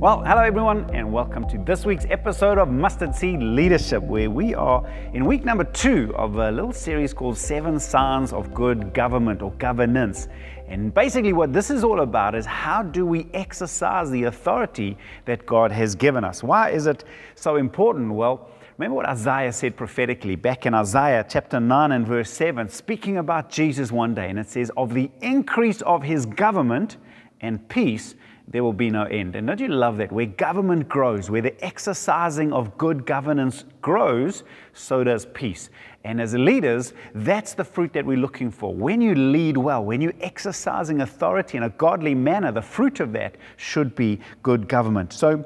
Well, hello everyone, and welcome to this week's episode of Mustard Seed Leadership, where we are in week number two of a little series called Seven Signs of Good Government or Governance. And basically, what this is all about is how do we exercise the authority that God has given us? Why is it so important? Well, Remember what Isaiah said prophetically back in Isaiah chapter 9 and verse 7, speaking about Jesus one day. And it says, Of the increase of his government and peace, there will be no end. And don't you love that? Where government grows, where the exercising of good governance grows, so does peace. And as leaders, that's the fruit that we're looking for. When you lead well, when you're exercising authority in a godly manner, the fruit of that should be good government. So,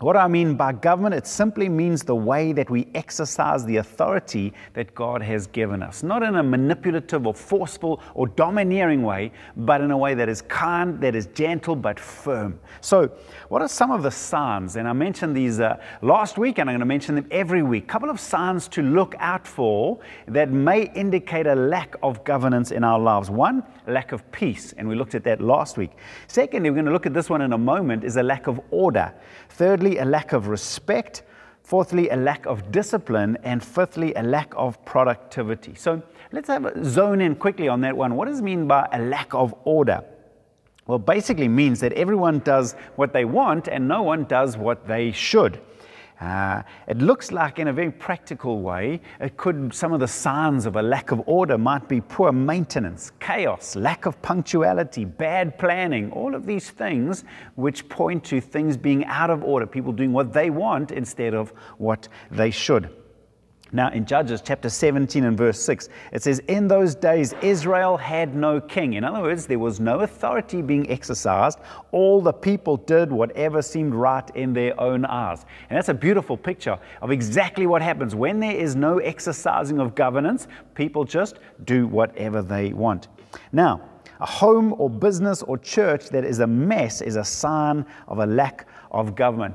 what I mean by government, it simply means the way that we exercise the authority that God has given us. Not in a manipulative or forceful or domineering way, but in a way that is kind, that is gentle, but firm. So, what are some of the signs? And I mentioned these uh, last week, and I'm going to mention them every week. A couple of signs to look out for that may indicate a lack of governance in our lives. One, lack of peace, and we looked at that last week. Secondly, we're going to look at this one in a moment, is a lack of order. Thirdly, a lack of respect. Fourthly, a lack of discipline. And fifthly, a lack of productivity. So let's have a zone in quickly on that one. What does it mean by a lack of order? Well, basically means that everyone does what they want and no one does what they should. Uh, it looks like, in a very practical way, it could some of the signs of a lack of order might be poor maintenance, chaos, lack of punctuality, bad planning, all of these things which point to things being out of order, people doing what they want instead of what they should. Now, in Judges chapter 17 and verse 6, it says, In those days Israel had no king. In other words, there was no authority being exercised. All the people did whatever seemed right in their own eyes. And that's a beautiful picture of exactly what happens. When there is no exercising of governance, people just do whatever they want. Now, a home or business or church that is a mess is a sign of a lack of government.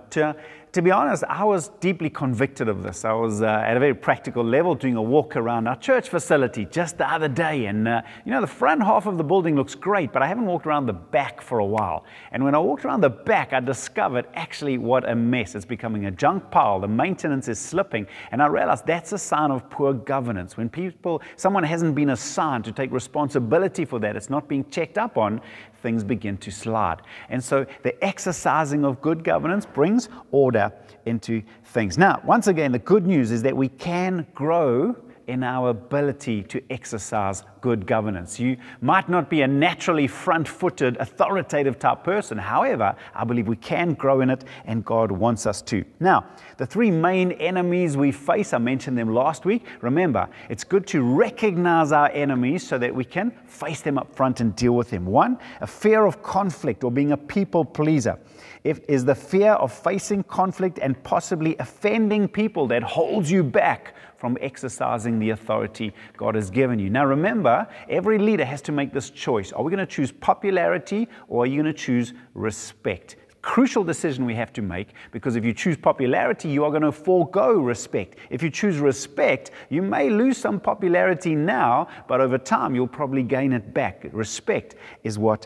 To, be honest, I was deeply convicted of this. I was uh, at a very practical level doing a walk around our church facility just the other day. And, uh, you know, the front half of the building looks great, but I haven't walked around the back for a while. And when I walked around the back, I discovered actually what a mess. It's becoming a junk pile. The maintenance is slipping. And I realized that's a sign of poor governance. When people, someone hasn't been assigned to take responsibility for that, it's not being checked up on, things begin to slide. And so the exercising of good governance brings order into things. Now, once again, the good news is that we can grow in our ability to exercise good governance. You might not be a naturally front footed, authoritative type person. However, I believe we can grow in it, and God wants us to. Now, the three main enemies we face, I mentioned them last week. Remember, it's good to recognize our enemies so that we can face them up front and deal with them. One, a fear of conflict or being a people pleaser. It is the fear of facing conflict and possibly offending people that holds you back from exercising the authority God has given you. Now, remember, every leader has to make this choice. Are we going to choose popularity or are you going to choose respect? Crucial decision we have to make because if you choose popularity, you are going to forego respect. If you choose respect, you may lose some popularity now, but over time you'll probably gain it back. Respect is what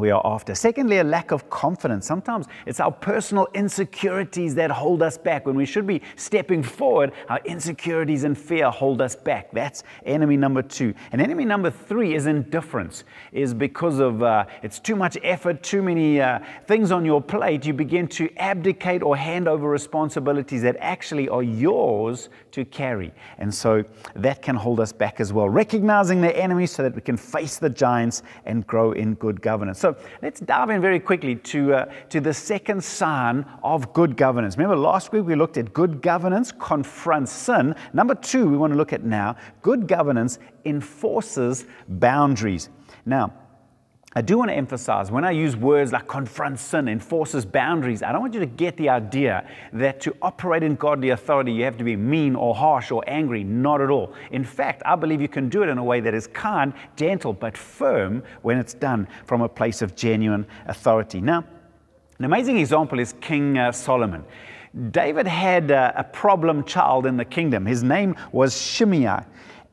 we are after. Secondly, a lack of confidence. Sometimes it's our personal insecurities that hold us back. When we should be stepping forward, our insecurities and fear hold us back. That's enemy number two. And enemy number three is indifference, is because of uh, it's too much effort, too many uh, things on your plate. You begin to abdicate or hand over responsibilities that actually are yours to carry. And so that can hold us back as well. Recognizing the enemy so that we can face the giants and grow in good governance. So let's dive in very quickly to, uh, to the second sign of good governance. Remember, last week we looked at good governance confronts sin. Number two, we want to look at now good governance enforces boundaries. Now, I do want to emphasize when I use words like confront sin, enforces boundaries, I don't want you to get the idea that to operate in godly authority, you have to be mean or harsh or angry. Not at all. In fact, I believe you can do it in a way that is kind, gentle, but firm when it's done from a place of genuine authority. Now, an amazing example is King uh, Solomon. David had uh, a problem child in the kingdom. His name was Shimei.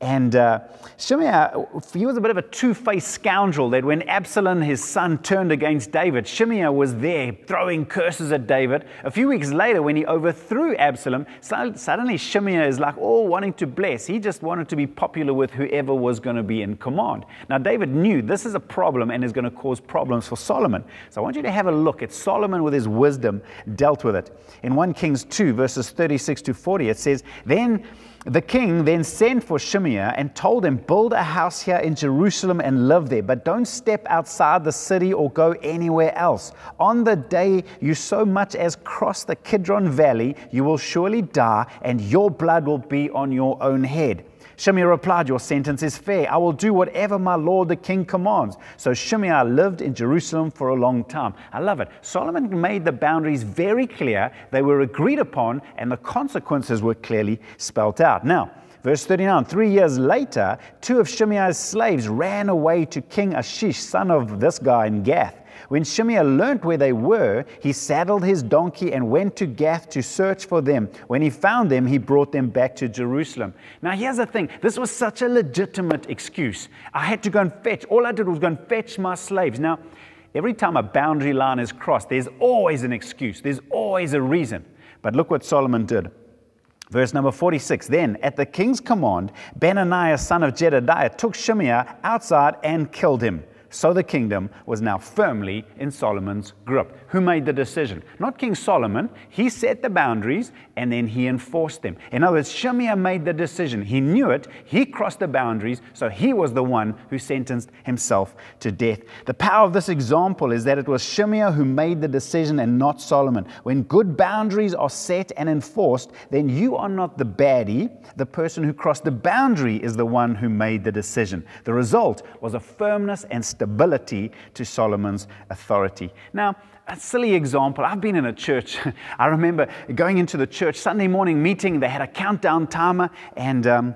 And uh, Shimei, he was a bit of a two faced scoundrel that when Absalom, his son, turned against David, Shimei was there throwing curses at David. A few weeks later, when he overthrew Absalom, suddenly Shimei is like all wanting to bless. He just wanted to be popular with whoever was going to be in command. Now, David knew this is a problem and is going to cause problems for Solomon. So I want you to have a look at Solomon with his wisdom dealt with it. In 1 Kings 2, verses 36 to 40, it says, Then the king then sent for Shimei and told him, Build a house here in Jerusalem and live there, but don't step outside the city or go anywhere else. On the day you so much as cross the Kidron Valley, you will surely die, and your blood will be on your own head. Shimei replied, Your sentence is fair. I will do whatever my lord the king commands. So Shimei lived in Jerusalem for a long time. I love it. Solomon made the boundaries very clear, they were agreed upon, and the consequences were clearly spelt out. Now, Verse 39 Three years later, two of Shimei's slaves ran away to King Achish, son of this guy in Gath. When Shimei learnt where they were, he saddled his donkey and went to Gath to search for them. When he found them, he brought them back to Jerusalem. Now, here's the thing this was such a legitimate excuse. I had to go and fetch, all I did was go and fetch my slaves. Now, every time a boundary line is crossed, there's always an excuse, there's always a reason. But look what Solomon did. Verse number 46 Then, at the king's command, Benaiah, son of Jehoiada, took Shimei outside and killed him. So the kingdom was now firmly in Solomon's grip. Who made the decision? Not King Solomon. He set the boundaries and then he enforced them. In other words, Shimei made the decision. He knew it. He crossed the boundaries, so he was the one who sentenced himself to death. The power of this example is that it was Shimei who made the decision and not Solomon. When good boundaries are set and enforced, then you are not the baddie. The person who crossed the boundary is the one who made the decision. The result was a firmness and stability to Solomon's authority. Now, a silly example. I've been in a church. I remember going into the church Sunday morning meeting. They had a countdown timer, and um,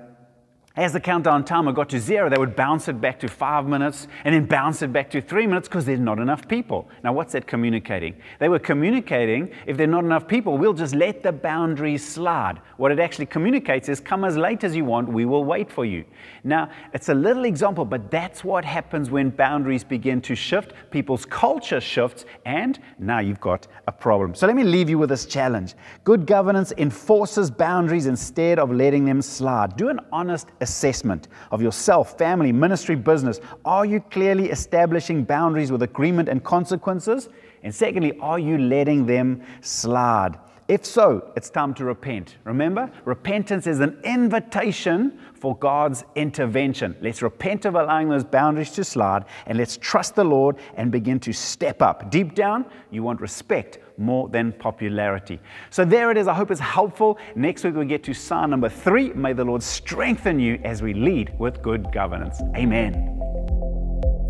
as the countdown timer got to zero, they would bounce it back to five minutes and then bounce it back to three minutes because there's not enough people. Now, what's that communicating? They were communicating if there are not enough people, we'll just let the boundaries slide. What it actually communicates is come as late as you want, we will wait for you. Now, it's a little example, but that's what happens when boundaries begin to shift. People's culture shifts, and now you've got a problem. So, let me leave you with this challenge. Good governance enforces boundaries instead of letting them slide. Do an honest assessment of yourself, family, ministry, business. Are you clearly establishing boundaries with agreement and consequences? And secondly, are you letting them slide? If so, it's time to repent. Remember, repentance is an invitation for God's intervention. Let's repent of allowing those boundaries to slide and let's trust the Lord and begin to step up. Deep down, you want respect more than popularity. So there it is. I hope it's helpful. Next week we get to Psalm number three. May the Lord strengthen you as we lead with good governance. Amen.